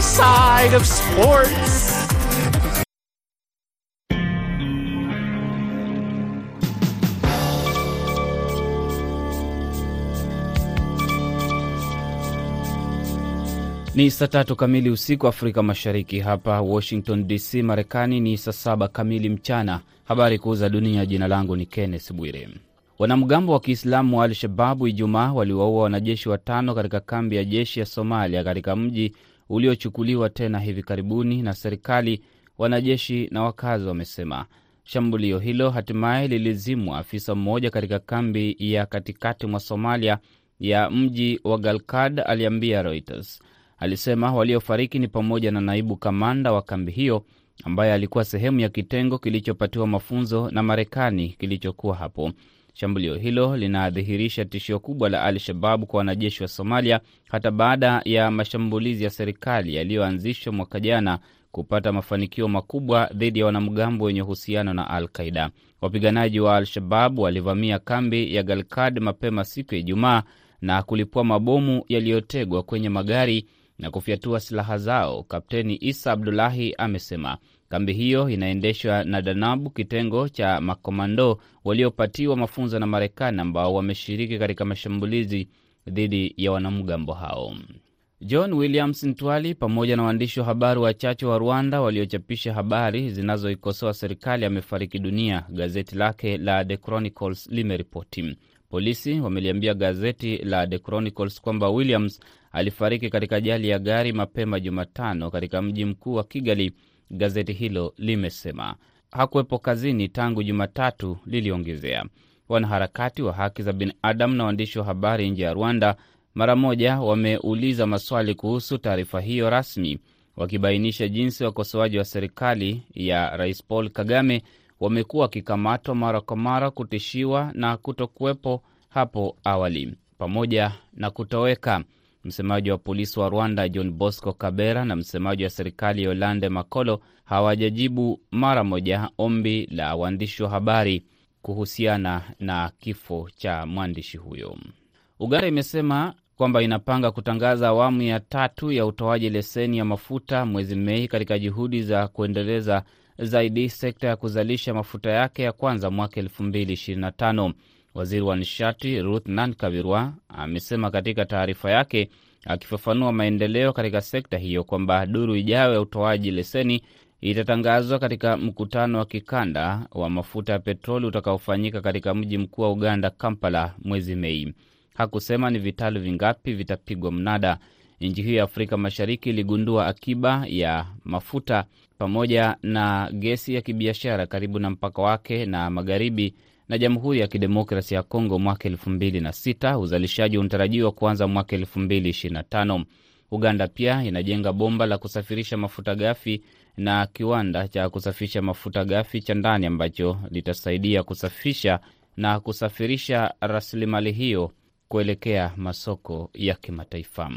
side of sports. Ni saa tatu kamili usiku Afrika Mashariki. Hapa Washington DC, Marekani ni saa saba kamili mchana. Habari kuu za dunia. Jina langu ni Kenneth Bwire. Wanamgambo wa Kiislamu wa Al-Shababu Ijumaa waliwaua wanajeshi watano katika kambi ya jeshi ya Somalia katika mji uliochukuliwa tena hivi karibuni na serikali, wanajeshi na wakazi wamesema. Shambulio hilo hatimaye lilizimwa. Afisa mmoja katika kambi ya katikati mwa Somalia ya mji wa Galkad aliambia Reuters. Alisema waliofariki ni pamoja na naibu kamanda wa kambi hiyo ambaye alikuwa sehemu ya kitengo kilichopatiwa mafunzo na Marekani kilichokuwa hapo. Shambulio hilo linadhihirisha tishio kubwa la Al-Shababu kwa wanajeshi wa Somalia hata baada ya mashambulizi ya serikali yaliyoanzishwa mwaka jana kupata mafanikio makubwa dhidi ya wanamgambo wenye uhusiano na Al Qaida. Wapiganaji wa Al-Shabab walivamia kambi ya Galkad mapema siku ya Ijumaa na kulipua mabomu yaliyotegwa kwenye magari na kufyatua silaha zao. Kapteni Isa Abdulahi amesema kambi hiyo inaendeshwa na Danabu, kitengo cha makomando waliopatiwa mafunzo na Marekani, ambao wameshiriki katika mashambulizi dhidi ya wanamgambo hao. John Williams Ntwali pamoja na waandishi wa habari wachache wa Rwanda waliochapisha habari zinazoikosoa serikali amefariki dunia, gazeti lake la The Chronicles limeripoti. Polisi wameliambia gazeti la The Chronicles kwamba Williams alifariki katika ajali ya gari mapema Jumatano katika mji mkuu wa Kigali. Gazeti hilo limesema hakuwepo kazini tangu Jumatatu, liliongezea. Wanaharakati wa haki za binadamu na waandishi wa habari nje ya Rwanda mara moja wameuliza maswali kuhusu taarifa hiyo rasmi, wakibainisha jinsi wakosoaji wa serikali ya Rais Paul Kagame wamekuwa wakikamatwa mara kwa mara, kutishiwa na kutokuwepo hapo awali, pamoja na kutoweka. Msemaji wa polisi wa Rwanda John Bosco Kabera na msemaji wa serikali Yolande Makolo hawajajibu mara moja ombi la waandishi wa habari kuhusiana na kifo cha mwandishi huyo. Uganda imesema kwamba inapanga kutangaza awamu ya tatu ya utoaji leseni ya mafuta mwezi Mei katika juhudi za kuendeleza zaidi sekta ya kuzalisha mafuta yake ya kwanza mwaka 2025. Waziri wa nishati Ruth Nankabirwa amesema katika taarifa yake akifafanua maendeleo katika sekta hiyo kwamba duru ijayo ya utoaji leseni itatangazwa katika mkutano wa kikanda wa mafuta ya petroli utakaofanyika katika mji mkuu wa Uganda, Kampala, mwezi Mei. Hakusema ni vitalu vingapi vitapigwa mnada. Nchi hiyo ya Afrika Mashariki iligundua akiba ya mafuta pamoja na gesi ya kibiashara karibu na mpaka wake na magharibi na Jamhuri ya Kidemokrasi ya Kongo mwaka elfu mbili na sita. Uzalishaji unatarajiwa kuanza mwaka elfu mbili ishirini na tano. Uganda pia inajenga bomba la kusafirisha mafuta ghafi na kiwanda cha kusafisha mafuta ghafi cha ndani ambacho litasaidia kusafisha na kusafirisha rasilimali hiyo kuelekea masoko ya kimataifa.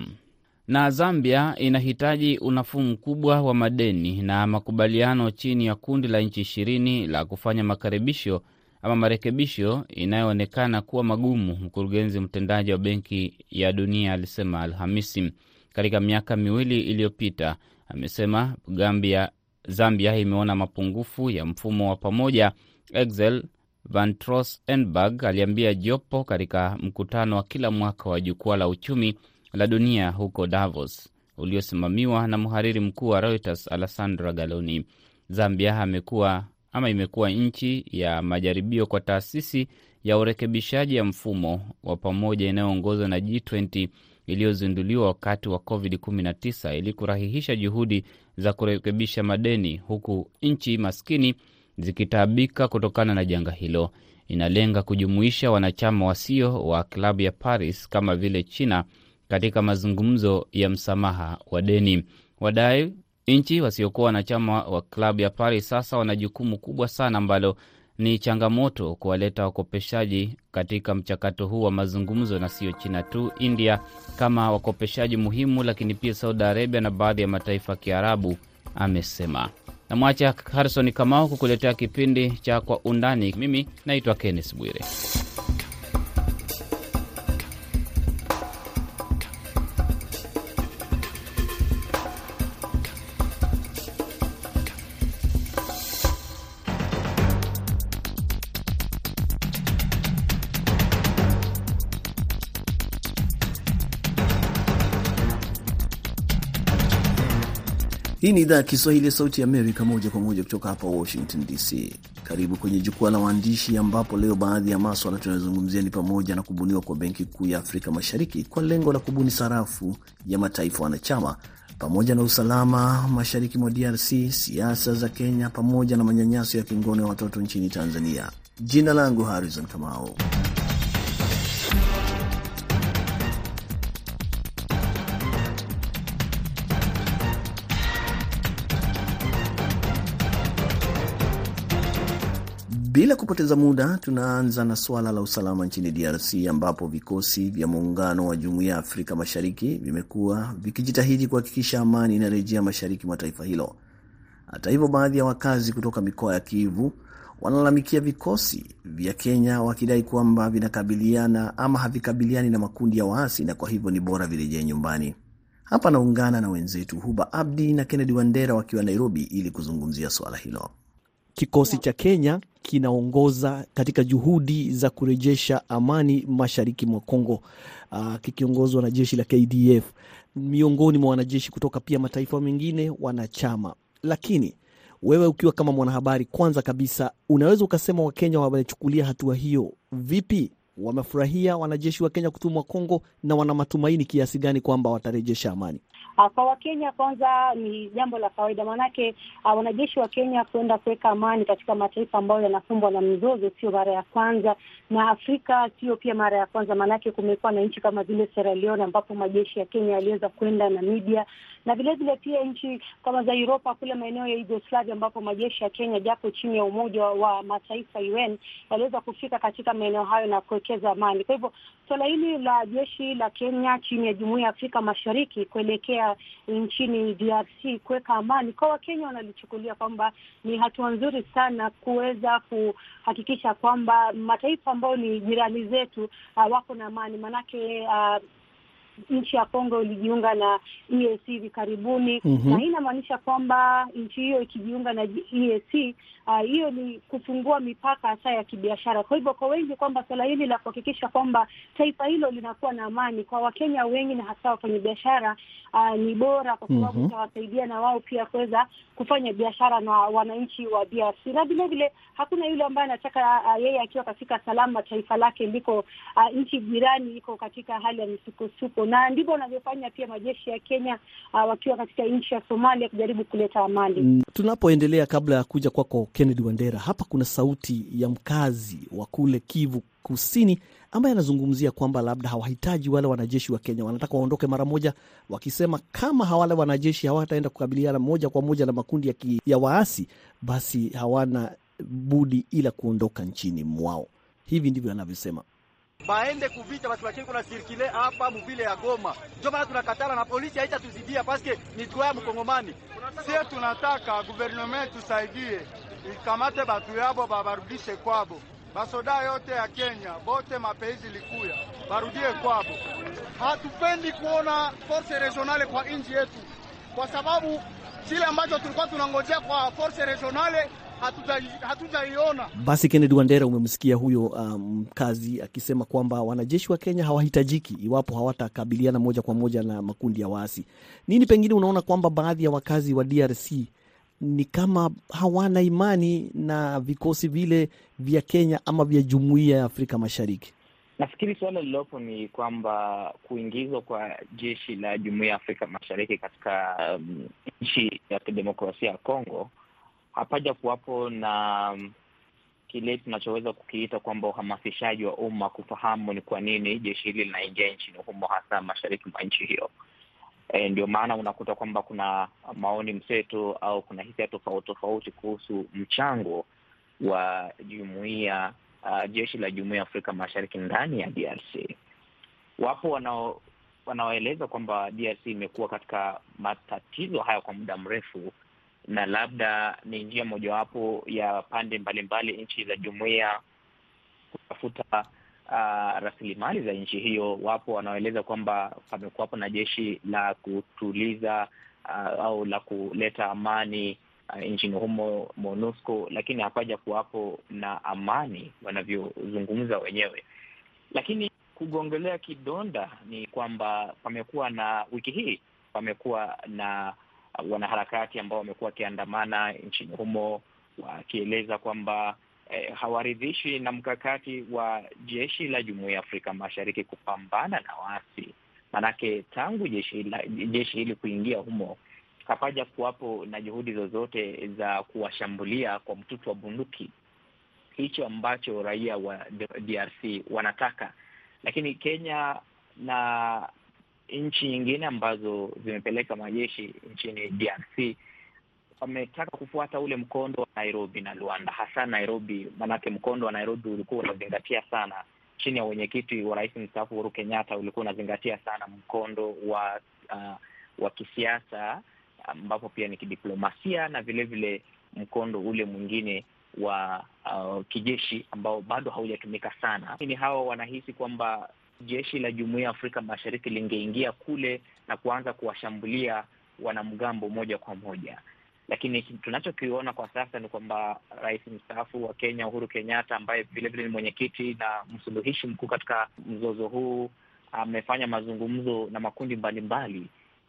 Na Zambia inahitaji unafuu mkubwa wa madeni na makubaliano chini ya kundi la nchi ishirini la kufanya makaribisho ama marekebisho inayoonekana kuwa magumu, mkurugenzi mtendaji wa Benki ya Dunia alisema Alhamisi. Katika miaka miwili iliyopita, amesema Gambia, Zambia imeona mapungufu ya mfumo wa pamoja. Excel Van Troostenberg aliambia jopo katika mkutano wa kila mwaka wa jukwaa la uchumi la dunia huko Davos uliosimamiwa na mhariri mkuu wa Reuters Alessandra Galoni. Zambia amekuwa ama imekuwa nchi ya majaribio kwa taasisi ya urekebishaji ya mfumo wa pamoja inayoongozwa na G20 iliyozinduliwa wakati wa COVID-19 ili kurahihisha juhudi za kurekebisha madeni, huku nchi maskini zikitaabika kutokana na janga hilo. Inalenga kujumuisha wanachama wasio wa klabu ya Paris kama vile China katika mazungumzo ya msamaha wa deni. Wadai nchi wasiokuwa wanachama wa klabu ya Paris sasa wana jukumu kubwa sana ambalo ni changamoto kuwaleta wakopeshaji katika mchakato huu wa mazungumzo, na sio China tu, India kama wakopeshaji muhimu, lakini pia Saudi Arabia na baadhi ya mataifa ya Kiarabu, amesema. Namwacha Harison Kamau kukuletea kipindi cha Kwa Undani. Mimi naitwa Kennes Bwire. Ni idhaa ya Kiswahili ya Sauti ya Amerika, moja kwa moja kutoka hapa Washington DC. Karibu kwenye jukwaa la waandishi, ambapo leo baadhi ya maswala tunayozungumzia ni pamoja na kubuniwa kwa Benki Kuu ya Afrika Mashariki kwa lengo la kubuni sarafu ya mataifa wanachama, pamoja na usalama mashariki mwa DRC, siasa za Kenya, pamoja na manyanyaso ya kingono ya watoto nchini Tanzania. Jina langu Harrison Kamau. Bila kupoteza muda, tunaanza na suala la usalama nchini DRC ambapo vikosi vya muungano wa Jumuiya ya Afrika Mashariki vimekuwa vikijitahidi kuhakikisha amani inarejea mashariki mwa taifa hilo. Hata hivyo, baadhi ya wakazi kutoka mikoa ya Kivu wanalalamikia vikosi vya Kenya wakidai kwamba vinakabiliana ama havikabiliani na makundi ya waasi na kwa hivyo ni bora virejee nyumbani. Hapa naungana na wenzetu Huba Abdi na Kennedy Wandera wakiwa Nairobi ili kuzungumzia suala hilo. Kikosi cha Kenya kinaongoza katika juhudi za kurejesha amani mashariki mwa Kongo, uh, kikiongozwa na jeshi la KDF, miongoni mwa wanajeshi kutoka pia mataifa mengine wanachama. Lakini wewe ukiwa kama mwanahabari, kwanza kabisa, unaweza ukasema Wakenya wamechukulia hatua hiyo vipi? Wamefurahia wanajeshi wa Kenya kutumwa Kongo na wana matumaini kiasi gani kwamba watarejesha amani? Kwa Wakenya kwanza ni jambo la kawaida, maanake uh, wanajeshi wa Kenya kuenda kuweka amani katika mataifa ambayo yanakumbwa na mzozo sio mara ya kwanza, na Afrika sio pia mara ya kwanza, maanake kumekuwa na nchi kama vile Sierra Leone ambapo majeshi ya Kenya yaliweza kwenda, Namibia na vilevile pia nchi kama za Uropa kule maeneo ya Yugoslavia ambapo majeshi ya Kenya japo chini ya Umoja wa Mataifa UN yaliweza kufika katika maeneo hayo na kuwekeza amani. Kwa hivyo suala hili la jeshi la Kenya chini ya Jumuiya ya Afrika Mashariki kuelekea nchini DRC kuweka amani, kwa Wakenya wanalichukulia kwamba ni hatua nzuri sana kuweza kuhakikisha kwamba mataifa ambayo ni jirani zetu uh, wako na amani. Maanake uh, nchi ya Kongo ilijiunga na EAC hivi karibuni mm -hmm. na hii inamaanisha kwamba nchi hiyo ikijiunga na EAC hiyo uh, ni kufungua mipaka hasa ya kibiashara. Kwa hivyo kwa wengi kwamba suala hili la kuhakikisha kwamba taifa hilo linakuwa na amani kwa Wakenya wengi na hasa wafanyabiashara uh, ni bora kwa sababu itawasaidia mm -hmm. na wao pia kuweza kufanya biashara na wananchi wa DRC, na vile vile hakuna yule ambaye anataka uh, yeye akiwa katika salama taifa lake liko uh, nchi jirani iko katika hali ya misukosuko na ndivyo wanavyofanya pia majeshi ya Kenya uh, wakiwa katika nchi ya Somalia kujaribu kuleta amani. Mm, tunapoendelea, kabla ya kuja kwako Kennedy Wandera, hapa kuna sauti ya mkazi wa kule Kivu Kusini ambaye anazungumzia kwamba labda hawahitaji wale wanajeshi wa Kenya, wanataka waondoke mara moja, wakisema kama hawale wanajeshi hawataenda kukabiliana moja kwa moja na makundi ya, ki, ya waasi, basi hawana budi ila kuondoka nchini mwao. Hivi ndivyo anavyosema baende kuvita basi lakini kuna sirkile hapa muvile ya Goma, ndio maana tunakatala na polisi haitatuzidia paske ni ya mkongomani. Sie tunataka guverneme tusaidie ikamate batu yabo babarudishe kwabo, basoda yote ya Kenya bote mapeizi likuya barudie kwabo. Hatupendi kuona force regionale kwa inji yetu, kwa sababu kile ambacho tulikuwa tunangojea kwa force regionale hatujaiona. Basi Kennedy Wandera, umemsikia huyo mkazi um, akisema kwamba wanajeshi wa Kenya hawahitajiki iwapo hawatakabiliana moja kwa moja na makundi ya waasi. Nini pengine unaona kwamba baadhi ya wakazi wa DRC ni kama hawana imani na vikosi vile vya Kenya ama vya Jumuiya ya Afrika Mashariki? Nafikiri suala lililopo ni kwamba kuingizwa kwa jeshi la Jumuiya ya Afrika Mashariki katika um, nchi ya kidemokrasia ya Kongo hapaja kuwapo na kile tunachoweza kukiita kwamba uhamasishaji wa umma kufahamu ni kwa nini jeshi hili linaingia nchini humo, hasa mashariki mwa nchi hiyo. E, ndio maana unakuta kwamba kuna maoni mseto au kuna hisia tofauti tofauti kuhusu mchango wa jumuiya uh, jeshi la Jumuiya ya Afrika Mashariki ndani ya DRC. Wapo wanao wanaoeleza kwamba DRC imekuwa katika matatizo haya kwa muda mrefu na labda ni njia mojawapo ya pande mbalimbali nchi za jumuiya kutafuta uh, rasilimali za nchi hiyo. Wapo wanaoeleza kwamba pamekuwapo na jeshi la kutuliza uh, au la kuleta amani uh, nchini humo MONUSCO, lakini hapaja kuwapo na amani wanavyozungumza wenyewe. Lakini kugongelea kidonda ni kwamba pamekuwa na wiki hii pamekuwa na wanaharakati ambao wamekuwa wakiandamana nchini humo wakieleza kwamba eh, hawaridhishwi na mkakati wa jeshi la Jumuiya ya Afrika Mashariki kupambana na waasi. Maanake tangu jeshi la, jeshi hili kuingia humo hapaja kuwapo na juhudi zozote za kuwashambulia kwa mtutu wa bunduki, hicho ambacho raia wa DRC wanataka. Lakini Kenya na nchi nyingine ambazo zimepeleka majeshi nchini DRC wametaka kufuata ule mkondo wa Nairobi na Luanda, hasa Nairobi. Maanake mkondo wa Nairobi ulikuwa unazingatia sana, chini ya wenyekiti wa rais mstaafu Uhuru Kenyatta, ulikuwa unazingatia sana mkondo wa uh, wa kisiasa ambapo pia ni kidiplomasia na vilevile vile mkondo ule mwingine wa uh, kijeshi ambao bado haujatumika sana. Lakini hawa wanahisi kwamba jeshi la Jumuiya ya Afrika Mashariki lingeingia kule na kuanza kuwashambulia wanamgambo moja kwa moja. Lakini tunachokiona kwa sasa ni kwamba rais mstaafu wa Kenya Uhuru Kenyatta, ambaye vilevile ni mwenyekiti na msuluhishi mkuu katika mzozo huu, amefanya mazungumzo na makundi mbalimbali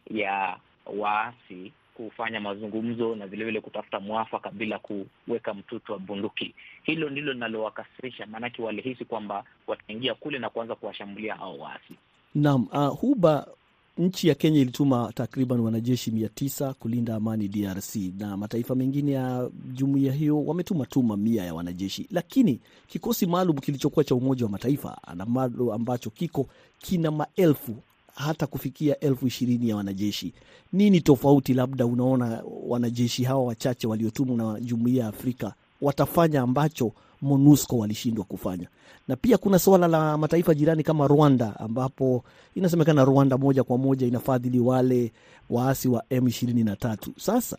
ya waasi kufanya mazungumzo na vilevile kutafuta mwafaka bila kuweka mtutu wa bunduki. Hilo ndilo linalowakasirisha, maanake walihisi kwamba wataingia kule na kuanza kuwashambulia hao waasi. Naam, uh, Huba, nchi ya Kenya ilituma takriban wanajeshi mia tisa kulinda amani DRC na mataifa mengine ya jumuiya hiyo wametuma tu mamia ya wanajeshi, lakini kikosi maalum kilichokuwa cha Umoja wa Mataifa ambacho kiko kina maelfu hata kufikia elfu ishirini ya wanajeshi. Nini tofauti? Labda unaona wanajeshi hawa wachache waliotumwa na jumuiya ya Afrika watafanya ambacho MONUSCO walishindwa kufanya. Na pia kuna suala la mataifa jirani kama Rwanda, ambapo inasemekana Rwanda moja kwa moja inafadhili wale waasi wa M23. Sasa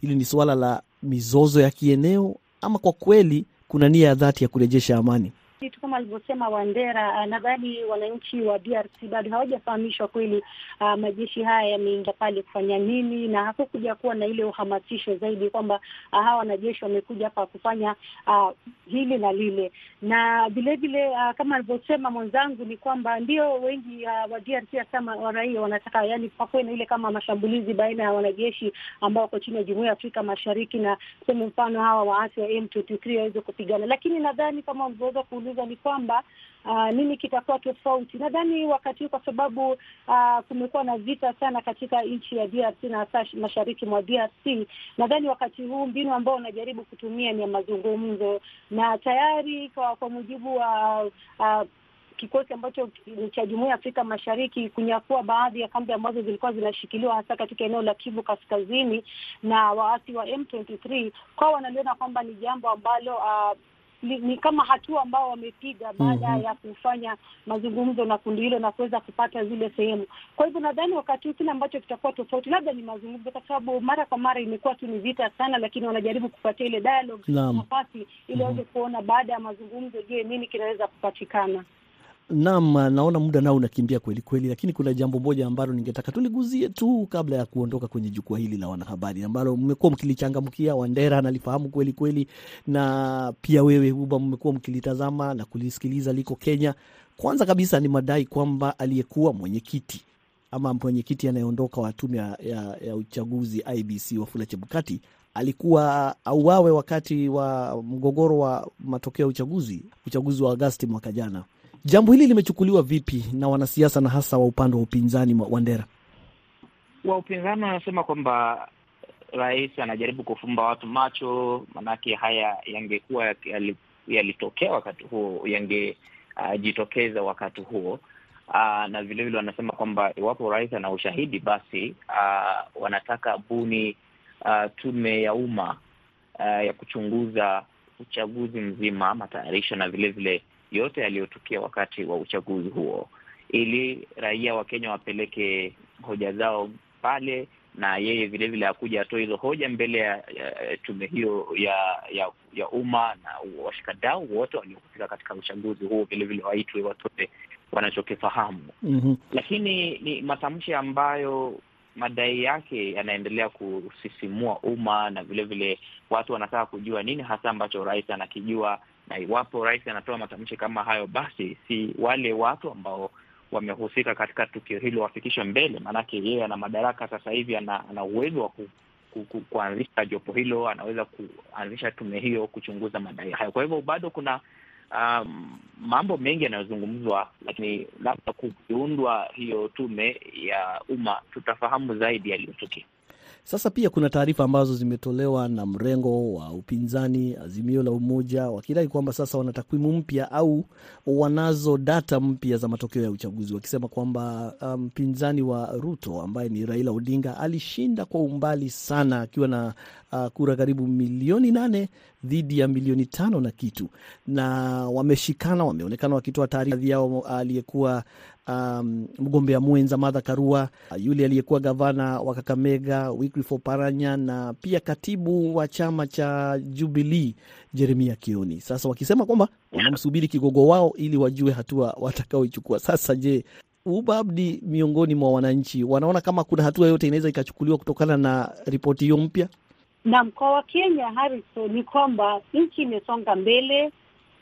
hili ni suala la mizozo ya kieneo ama kwa kweli kuna nia ya dhati ya kurejesha amani? Kitu kama alivyosema Wandera, nadhani wananchi wa DRC bado hawajafahamishwa kweli uh, majeshi haya yameingia pale kufanya nini, na hakukuja kuwa na ile uhamasisho zaidi kwamba uh, hawa wanajeshi wamekuja hapa kufanya uh, hili na lile, na vilevile uh, kama alivyosema mwenzangu ni kwamba ndio wengi uh, wa DRC kama wa raia wanataka yani pakuwe na ile kama mashambulizi baina ya wanajeshi ambao wako chini ya Jumuiya ya Afrika Mashariki na tuseme mfano hawa waasi wa M23 waweze kupigana, lakini nadhani kama ulivyoweza kuuliza ni kwamba uh, nini kitakuwa tofauti. Nadhani wakati huu kwa sababu uh, kumekuwa na vita sana katika nchi ya DRC na hasa mashariki mwa DRC, nadhani wakati huu mbinu ambao unajaribu kutumia ni ya mazungumzo, na tayari kwa, kwa mujibu wa uh, kikosi ambacho cha Jumuiya ya Afrika Mashariki kunyakua baadhi ya kambi ambazo zilikuwa zinashikiliwa hasa katika eneo la Kivu Kaskazini na waasi wa M23, kwao wanaliona kwamba ni jambo ambalo uh, ni, ni kama hatua ambao wamepiga baada mm -hmm. ya kufanya mazungumzo na kundi hilo na kuweza kupata zile sehemu. Kwa hivyo nadhani wakati huu kile ambacho kitakuwa tofauti labda ni mazungumzo, kwa sababu mara kwa mara imekuwa tu ni vita sana, lakini wanajaribu kupatia ile dialogue nafasi ili waweze mm -hmm. kuona baada ya mazungumzo, je, nini kinaweza kupatikana. Naam, naona muda nao unakimbia kweli kweli, lakini kuna jambo moja ambalo ningetaka tuliguzie tu kabla ya kuondoka kwenye jukwaa hili la wanahabari ambalo mmekuwa mkilichangamkia. Wandera analifahamu kweli kweli, na pia wewe Huba mmekuwa mkilitazama na kulisikiliza, liko Kenya. Kwanza kabisa ni madai kwamba aliyekuwa mwenyekiti ama mwenyekiti anayeondoka wa tume ya, ya, ya uchaguzi IBC Wafula Chebukati alikuwa auawe wakati wa mgogoro wa matokeo ya uchaguzi uchaguzi wa Agasti mwaka jana. Jambo hili limechukuliwa vipi na wanasiasa na hasa wa upande wa upinzani? wa Wandera, wa upinzani wanasema kwamba rais anajaribu kufumba watu macho, maanake haya yangekuwa yalitokea wakati huo, yangejitokeza uh, wakati huo uh, na vilevile wanasema kwamba iwapo rais ana ushahidi basi uh, wanataka buni uh, tume ya umma uh, ya kuchunguza uchaguzi mzima, matayarisho na vilevile yote yaliyotukia wakati wa uchaguzi huo, ili raia wa Kenya wapeleke hoja zao pale, na yeye vilevile akuja atoe hizo hoja mbele ya, ya tume hiyo ya ya, ya umma na washikadau wote waliohusika katika uchaguzi huo vilevile waitwe watoe wanachokifahamu. mm -hmm. Lakini ni matamshi ambayo madai yake yanaendelea kusisimua umma na vilevile watu wanataka kujua nini hasa ambacho rais anakijua na iwapo rais anatoa matamshi kama hayo, basi si wale watu ambao wamehusika katika tukio hilo wafikishwe mbele, maanake yeye ana madaraka sasa hivi, ana, uwezo wa ku, ku, ku, kuanzisha jopo hilo, anaweza kuanzisha tume hiyo kuchunguza madai hayo. Kwa hivyo bado kuna um, mambo mengi yanayozungumzwa, lakini labda kukiundwa hiyo tume ya umma tutafahamu zaidi yaliyotokea. Sasa pia kuna taarifa ambazo zimetolewa na mrengo wa upinzani Azimio la Umoja wakidai kwamba sasa wana takwimu mpya au wanazo data mpya za matokeo ya uchaguzi, wakisema kwamba mpinzani um, wa Ruto ambaye ni Raila Odinga alishinda kwa umbali sana akiwa na uh, kura karibu milioni nane dhidi ya milioni tano na kitu, na wameshikana, wameonekana wakitoa taarifa yao, aliyekuwa um, mgombea mwenza Martha Karua, yule aliyekuwa gavana wa Kakamega Wycliffe Oparanya na pia katibu wa chama cha Jubilee Jeremia Kioni, sasa wakisema kwamba wanamsubiri kigogo wao ili wajue hatua watakaoichukua. Sasa je, Ubabdi, miongoni mwa wananchi wanaona kama kuna hatua yote inaweza ikachukuliwa kutokana na ripoti hiyo mpya? Naam, kwa Wakenya Harrison, ni kwamba nchi imesonga mbele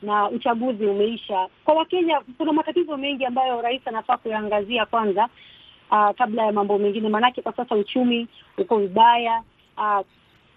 na uchaguzi umeisha. Kwa Wakenya kuna matatizo mengi ambayo rais anafaa kuyaangazia kwanza, uh, kabla ya mambo mengine, maanake kwa sasa uchumi uko vibaya, uh,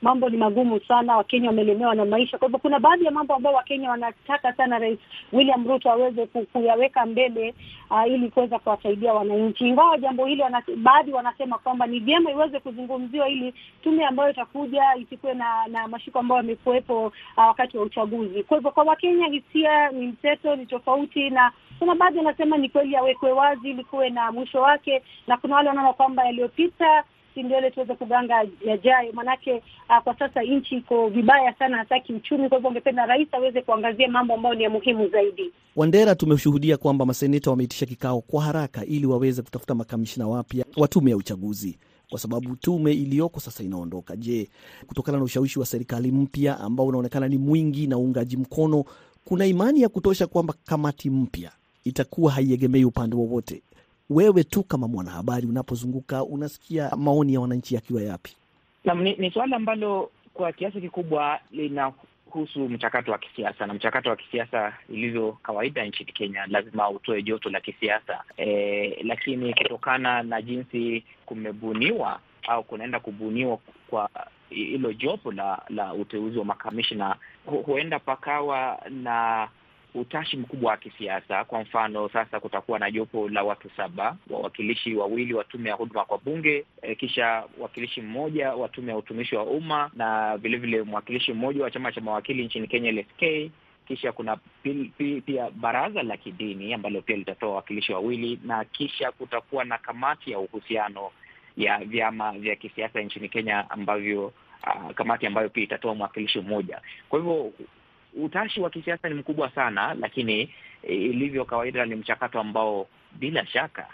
mambo ni magumu sana, Wakenya wamelemewa na maisha. Kwa hivyo kuna baadhi ya mambo ambayo Wakenya wanataka sana Rais William Ruto aweze kuyaweka mbele uh, ili kuweza kuwasaidia wananchi, ingawa jambo hili baadhi wanasema kwamba ni vyema iweze kuzungumziwa ili tume ambayo itakuja isikuwe na na mashiko ambayo yamekuwepo uh, wakati wa uchaguzi. Kwa hivyo kwa Wakenya hisia ni mseto, ni tofauti na kuna baadhi wanasema ni kweli awekwe wazi ili kuwe na mwisho wake, na kuna wale wanaona kwamba yaliyopita ndio mbele tuweze kuganga yajayo, manake uh, kwa sasa nchi iko vibaya sana, hasa kiuchumi. Kwa hivyo ungependa rais aweze kuangazia mambo ambayo ni ya muhimu zaidi. Wandera, tumeshuhudia kwamba maseneta wameitisha kikao kwa haraka ili waweze kutafuta makamishina wapya wa tume ya uchaguzi kwa sababu tume iliyoko sasa inaondoka. Je, kutokana na ushawishi wa serikali mpya ambao unaonekana ni mwingi na uungaji mkono, kuna imani ya kutosha kwamba kamati mpya itakuwa haiegemei upande wowote? Wewe tu kama mwanahabari unapozunguka unasikia maoni ya wananchi yakiwa yapi? Naam, ni, ni suala ambalo kwa kiasi kikubwa linahusu mchakato wa kisiasa, na mchakato wa kisiasa ilivyo kawaida nchini Kenya lazima utoe joto la kisiasa e, lakini kutokana na jinsi kumebuniwa au kunaenda kubuniwa kwa hilo jopo la la uteuzi wa makamishna, hu, huenda pakawa na utashi mkubwa wa kisiasa. Kwa mfano, sasa kutakuwa na jopo la watu saba, wawakilishi wawili wa tume ya huduma kwa bunge e, kisha wakilishi mmoja wa tume ya utumishi wa umma na vilevile mwakilishi mmoja wa chama cha mawakili nchini Kenya LSK. Kisha kuna pia baraza la kidini ambalo pia litatoa wawakilishi wawili, na kisha kutakuwa na kamati ya uhusiano ya vyama vya kisiasa nchini Kenya ambavyo uh, kamati ambayo pia itatoa mwakilishi mmoja. Kwa hivyo utashi wa kisiasa ni mkubwa sana, lakini ilivyo kawaida ni mchakato ambao bila shaka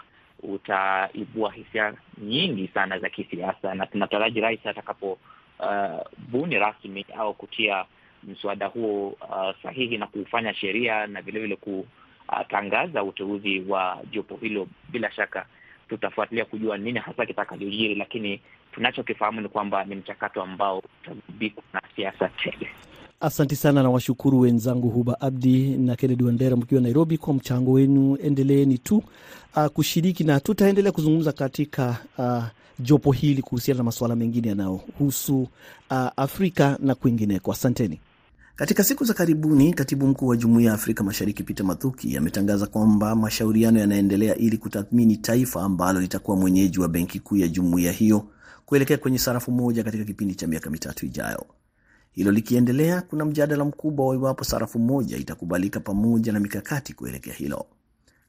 utaibua hisia nyingi sana za kisiasa, na tunataraji rais atakapo uh, buni rasmi au kutia mswada huo uh, sahihi na kuufanya sheria na vilevile kutangaza uteuzi wa jopo hilo, bila shaka tutafuatilia kujua nini hasa kitakachojiri, lakini tunachokifahamu ni kwamba ni mchakato ambao utagubikwa na siasa tele. Asanti sana na washukuru wenzangu Huba Abdi na Kennedy Wandera mkiwa Nairobi kwa mchango wenu. Endeleeni tu uh, kushiriki na tutaendelea kuzungumza katika uh, jopo hili kuhusiana na masuala mengine yanayohusu uh, Afrika na kwingineko. Asanteni. Katika siku za karibuni, katibu mkuu wa Jumuiya ya Afrika Mashariki Peter Mathuki ametangaza kwamba mashauriano yanaendelea ili kutathmini taifa ambalo litakuwa mwenyeji wa benki kuu ya jumuiya hiyo kuelekea kwenye sarafu moja katika kipindi cha miaka mitatu ijayo. Hilo likiendelea, kuna mjadala mkubwa wa iwapo sarafu moja itakubalika pamoja na mikakati kuelekea hilo.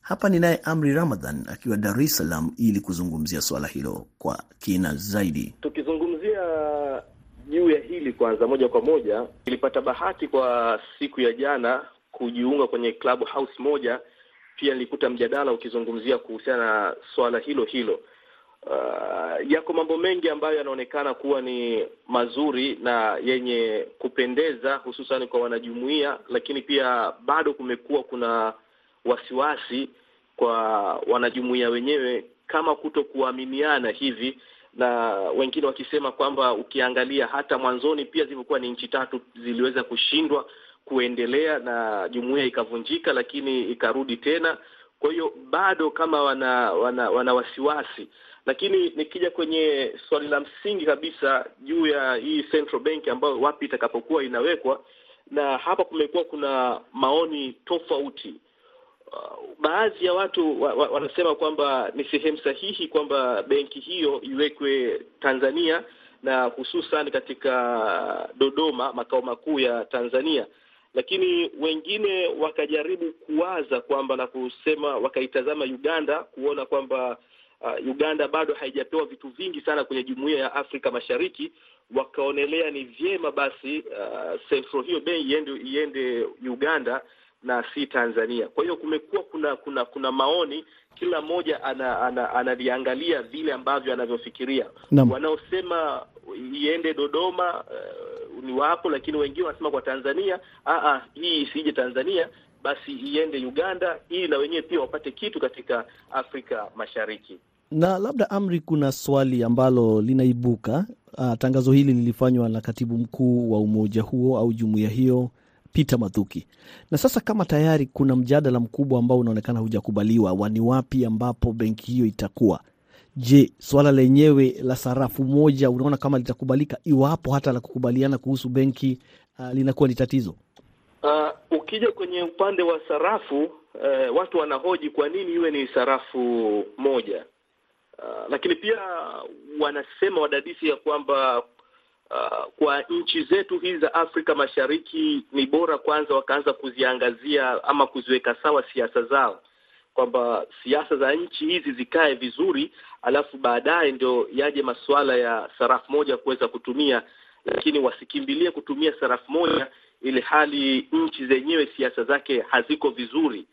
Hapa ni naye Amri Ramadhan akiwa Dar es Salaam ili kuzungumzia swala hilo kwa kina zaidi. Tukizungumzia juu ya hili kwanza, moja kwa moja, nilipata bahati kwa siku ya jana kujiunga kwenye club house moja, pia nilikuta mjadala ukizungumzia kuhusiana na swala hilo hilo. Uh, yako mambo mengi ambayo yanaonekana kuwa ni mazuri na yenye kupendeza hususan kwa wanajumuiya, lakini pia bado kumekuwa kuna wasiwasi kwa wanajumuiya wenyewe kama kuto kuaminiana hivi, na wengine wakisema kwamba ukiangalia hata mwanzoni pia zilivyokuwa ni nchi tatu ziliweza kushindwa kuendelea na jumuiya ikavunjika, lakini ikarudi tena. Kwa hiyo bado kama wana wana, wana wasiwasi, lakini nikija kwenye swali la msingi kabisa juu ya hii central bank ambayo wapi itakapokuwa inawekwa, na hapa kumekuwa kuna maoni tofauti. Uh, baadhi ya watu wa, wa, wanasema kwamba ni sehemu sahihi kwamba benki hiyo iwekwe Tanzania na hususan katika Dodoma, makao makuu ya Tanzania, lakini wengine wakajaribu kuwaza kwamba na kusema, wakaitazama Uganda kuona kwamba uh, Uganda bado haijapewa vitu vingi sana kwenye jumuiya ya Afrika Mashariki, wakaonelea ni vyema basi uh, central hiyo bei iende iende Uganda na si Tanzania. Kwa hiyo kumekuwa kuna kuna kuna maoni, kila mmoja analiangalia ana, ana vile ambavyo anavyofikiria. Wanaosema iende Dodoma uh, ni wapo, lakini wengine wanasema kwa Tanzania aa, hii isije Tanzania basi iende Uganda ili na wenyewe pia wapate kitu katika Afrika Mashariki. Na labda Amri, kuna swali ambalo linaibuka. Uh, tangazo hili lilifanywa na katibu mkuu wa umoja huo au jumuiya hiyo Peter Mathuki. Na sasa kama tayari kuna mjadala mkubwa ambao unaonekana hujakubaliwa wani wapi ambapo benki hiyo itakuwa, je, swala lenyewe la sarafu moja unaona kama litakubalika, iwapo hata la kukubaliana kuhusu benki uh, linakuwa ni tatizo? Uh, ukija kwenye upande wa sarafu uh, watu wanahoji kwa nini iwe ni sarafu moja uh, lakini pia wanasema wadadisi ya kwamba Uh, kwa nchi zetu hizi za Afrika Mashariki ni bora kwanza wakaanza kuziangazia ama kuziweka sawa siasa zao, kwamba siasa za nchi hizi zikae vizuri, alafu baadaye ndio yaje masuala ya sarafu moja kuweza kutumia, lakini wasikimbilie kutumia sarafu moja ili hali nchi zenyewe siasa zake haziko vizuri.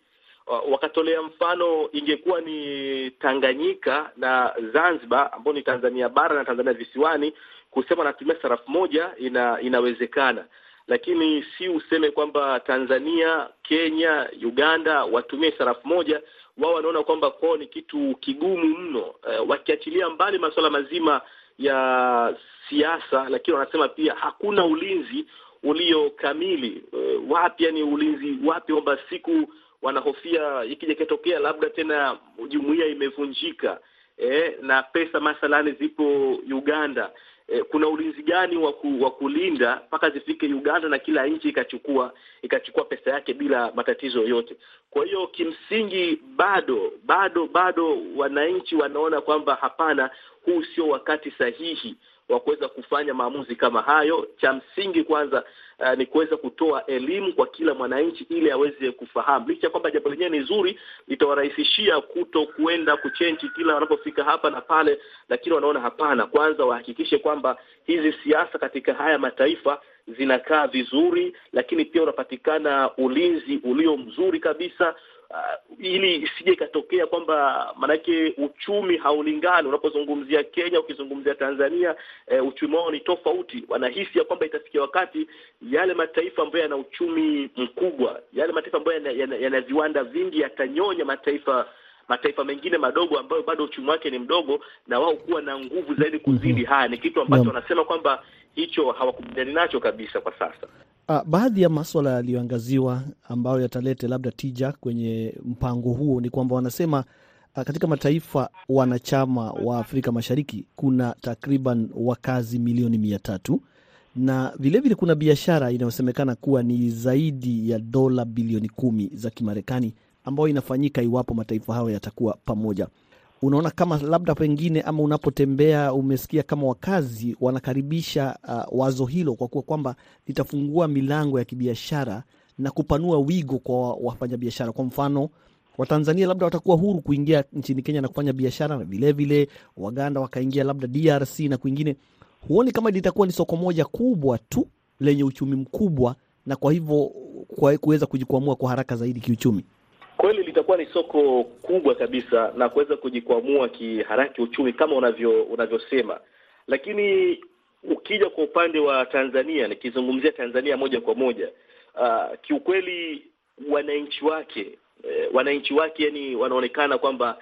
Wakatolea mfano ingekuwa ni Tanganyika na Zanzibar ambao ni Tanzania bara na Tanzania visiwani kusema natumia sarafu moja ina, inawezekana, lakini si useme kwamba Tanzania, Kenya, Uganda watumie sarafu moja. Wao wanaona kwamba kwao ni kitu kigumu mno, uh, wakiachilia mbali masuala mazima ya siasa, lakini wanasema pia hakuna ulinzi ulio kamili. Uh, wapi yani ulinzi wapi, kwamba siku wanahofia ikija ikitokea labda tena jumuiya imevunjika, eh, na pesa mathalani zipo Uganda eh, kuna ulinzi gani wa kulinda mpaka zifike Uganda na kila nchi ikachukua ikachukua pesa yake bila matatizo yoyote? Kwa hiyo kimsingi, bado bado bado wananchi wanaona kwamba hapana, huu sio wakati sahihi wa kuweza kufanya maamuzi kama hayo. Cha msingi kwanza, uh, ni kuweza kutoa elimu kwa kila mwananchi ili aweze kufahamu, licha kwamba jambo lenyewe ni zuri, litawarahisishia kuto kuenda kuchenji kila wanapofika hapa na pale, lakini wanaona hapana, kwanza wahakikishe kwamba hizi siasa katika haya mataifa zinakaa vizuri, lakini pia unapatikana ulinzi ulio mzuri kabisa. Uh, ili isije ikatokea kwamba maanake uchumi haulingani. Unapozungumzia Kenya, ukizungumzia Tanzania, uh, uchumi wao ni tofauti. Wanahisi ya kwamba itafikia wakati yale mataifa ambayo yana uchumi mkubwa, yale mataifa ambayo yana, yana, yana viwanda vingi yatanyonya mataifa mataifa mengine madogo ambayo bado uchumi wake ni mdogo, na wao kuwa na nguvu zaidi kuzidi. Haya ni kitu ambacho wanasema kwamba hicho hawakubaliani nacho kabisa kwa sasa. Uh, baadhi ya maswala yaliyoangaziwa ambayo yatalete labda tija kwenye mpango huo ni kwamba wanasema uh, katika mataifa wanachama wa Afrika Mashariki kuna takriban wakazi milioni mia tatu na vilevile vile kuna biashara inayosemekana kuwa ni zaidi ya dola bilioni kumi za Kimarekani ambayo inafanyika iwapo mataifa hayo yatakuwa pamoja. Unaona kama labda pengine ama unapotembea umesikia kama wakazi wanakaribisha uh, wazo hilo kwa kuwa kwamba litafungua milango ya kibiashara na kupanua wigo kwa wafanyabiashara. Kwa mfano, Watanzania labda watakuwa huru kuingia nchini Kenya na kufanya biashara, na vilevile Waganda wakaingia labda DRC na kwingine. Huoni kama litakuwa ni soko moja kubwa tu lenye uchumi mkubwa, na kwa hivyo kuweza kujikwamua kwa haraka zaidi kiuchumi? Kweli litakuwa ni soko kubwa kabisa na kuweza kujikwamua kiharaki uchumi kama unavyo unavyosema, lakini ukija kwa upande wa Tanzania, nikizungumzia Tanzania moja kwa moja, uh, kiukweli wananchi wake eh, wananchi wake yani wanaonekana kwamba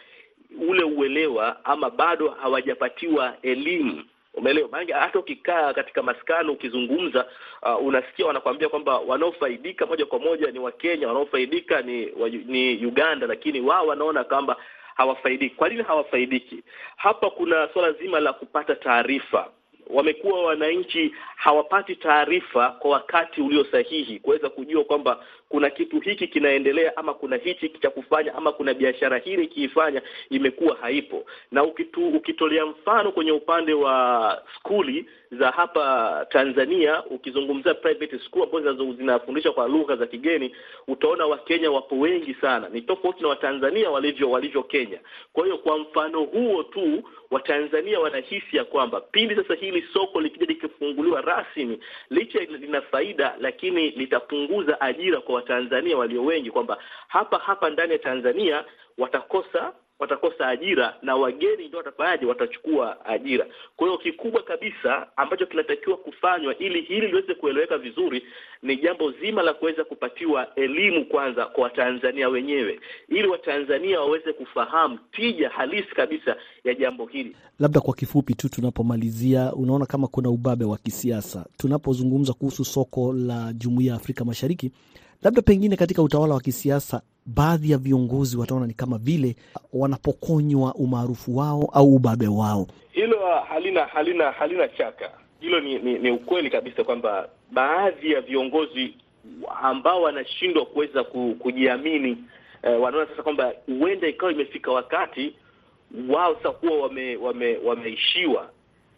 ule uelewa ama bado hawajapatiwa elimu Umeelewa? Maana hata ukikaa katika maskani ukizungumza, uh, unasikia wanakuambia kwamba wanaofaidika moja kwa moja ni Wakenya, wanaofaidika ni wa, ni Uganda, lakini wao wanaona kwamba hawafaidiki. Kwa nini hawafaidiki? Hapa kuna suala zima la kupata taarifa. Wamekuwa wananchi hawapati taarifa kwa wakati ulio sahihi kuweza kujua kwamba kuna kitu hiki kinaendelea ama kuna hichi cha kufanya ama kuna biashara hili ikiifanya imekuwa haipo. Na ukitu, ukitolea mfano kwenye upande wa skuli za hapa Tanzania, ukizungumzia private school ambazo zinafundisha kwa lugha za kigeni, utaona Wakenya wapo wengi sana, ni tofauti na Watanzania walivyo walivyo Kenya. Kwa hiyo kwa mfano huo tu Watanzania wanahisi ya kwamba pindi sasa hili soko likija likifunguliwa rasmi, licha lina faida, lakini litapunguza ajira kwa Watanzania walio wengi, kwamba hapa hapa ndani ya Tanzania watakosa watakosa ajira na wageni ndio watafanyaje? Watachukua ajira. Kwa hiyo kikubwa kabisa ambacho kinatakiwa kufanywa ili hili liweze kueleweka vizuri ni jambo zima la kuweza kupatiwa elimu kwanza kwa Watanzania wenyewe, ili Watanzania waweze kufahamu tija halisi kabisa ya jambo hili. Labda kwa kifupi tu tunapomalizia, unaona kama kuna ubabe wa kisiasa tunapozungumza kuhusu soko la Jumuiya ya Afrika Mashariki, labda pengine katika utawala wa kisiasa baadhi ya viongozi wataona ni kama vile wanapokonywa umaarufu wao au ubabe wao. Hilo halina halina halina shaka, hilo ni, ni, ni ukweli kabisa kwamba baadhi ya viongozi ambao wanashindwa kuweza kujiamini eh, wanaona sasa kwamba huenda ikawa imefika wakati wao sasa kuwa wame, wame, wameishiwa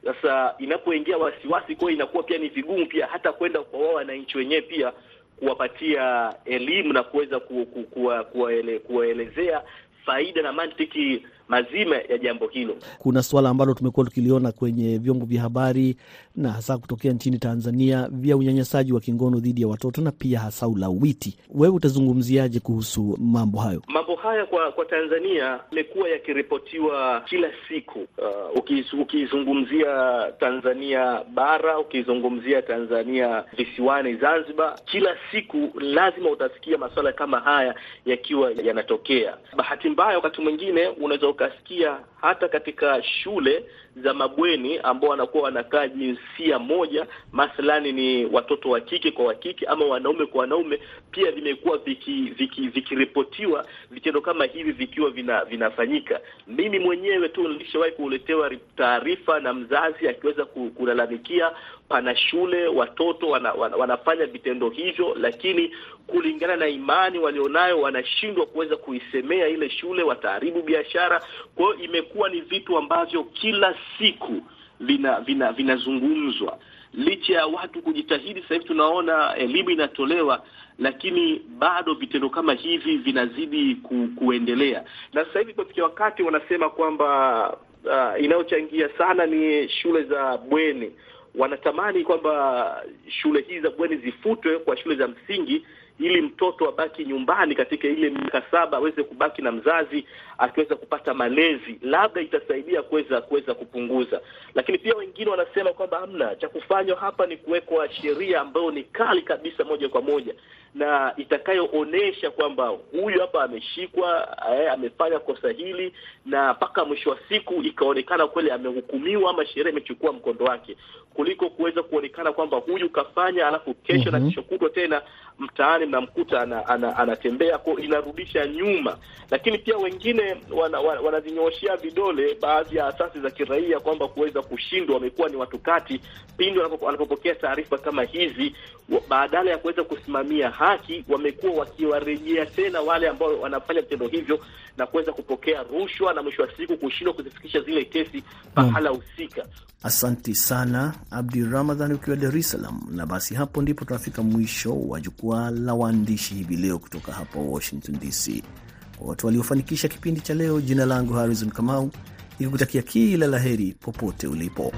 sasa. Inapoingia wasiwasi kwao, inakuwa pia ni vigumu pia hata kwenda kwa wao wananchi wenyewe pia kuwapatia elimu na kuweza ku, ku, kuwa, kuwaele, kuwaelezea faida na mantiki mazima ya jambo hilo. Kuna suala ambalo tumekuwa tukiliona kwenye vyombo vya habari na hasa kutokea nchini Tanzania vya unyanyasaji wa kingono dhidi ya watoto na pia hasa ulawiti. Wewe utazungumziaje kuhusu mambo hayo? Mambo haya kwa kwa Tanzania yamekuwa yakiripotiwa kila siku. Uh, ukiz, ukizungumzia Tanzania bara, ukizungumzia Tanzania visiwani Zanzibar, kila siku lazima utasikia masuala kama haya yakiwa yanatokea. Bahati mbaya, wakati mwingine unaweza ukasikia hata katika shule za mabweni ambao wanakuwa wanakaa jinsia moja, mathalani ni watoto wa kike kwa wa kike ama wanaume kwa wanaume, pia vimekuwa vikiripotiwa viki, viki vitendo kama hivi vikiwa vina, vinafanyika. Mimi mwenyewe tu nilishawahi kuletewa taarifa na mzazi akiweza kulalamikia pana shule watoto wana, wana, wanafanya vitendo hivyo, lakini kulingana na imani walionayo wanashindwa kuweza kuisemea ile shule, wataharibu biashara. Kwa hiyo imekuwa ni vitu ambavyo kila siku vina vinazungumzwa vina licha ya watu kujitahidi. Sasa hivi tunaona elimu inatolewa, lakini bado vitendo kama hivi vinazidi ku, kuendelea. Na sasa hivi kufikia wakati wanasema kwamba uh, inayochangia sana ni shule za bweni wanatamani kwamba shule hizi za bweni zifutwe kwa shule za msingi ili mtoto abaki nyumbani katika ile miaka saba aweze kubaki na mzazi akiweza kupata malezi, labda itasaidia kuweza kuweza kupunguza. Lakini pia wengine wanasema kwamba hamna. Cha kufanywa hapa, ni kuwekwa sheria ambayo ni kali kabisa, moja kwa moja. Na itakayoonyesha kwamba huyu hapa ameshikwa, eh, amefanya kosa hili, na mpaka mwisho wa siku ikaonekana kweli amehukumiwa ama sheria imechukua mkondo wake, kuliko kuweza kuonekana kwamba huyu kafanya alafu kesho mm -hmm. na kesho kutwa tena mtaani mnamkuta ana, ana, anatembea ko inarudisha nyuma. Lakini pia wengine wanazinyooshea wana vidole baadhi ya asasi za kiraia kwamba kuweza kushindwa, wamekuwa ni watu kati pindi wanapopokea taarifa kama hizi, badala ya kuweza kusimamia haki, wamekuwa wakiwarejea tena wale ambao wanafanya vitendo hivyo na kuweza kupokea rushwa na mwisho wa siku kushindwa kuzifikisha zile kesi pahala husika. Asanti sana Abdi Ramadhan ukiwa Dar es Salaam. Na basi hapo ndipo tunafika mwisho wa jukwaa la waandishi hivi leo kutoka hapa Washington DC. Kwa watu waliofanikisha kipindi cha leo, jina langu Harrison Kamau, nikikutakia kila la heri popote ulipo.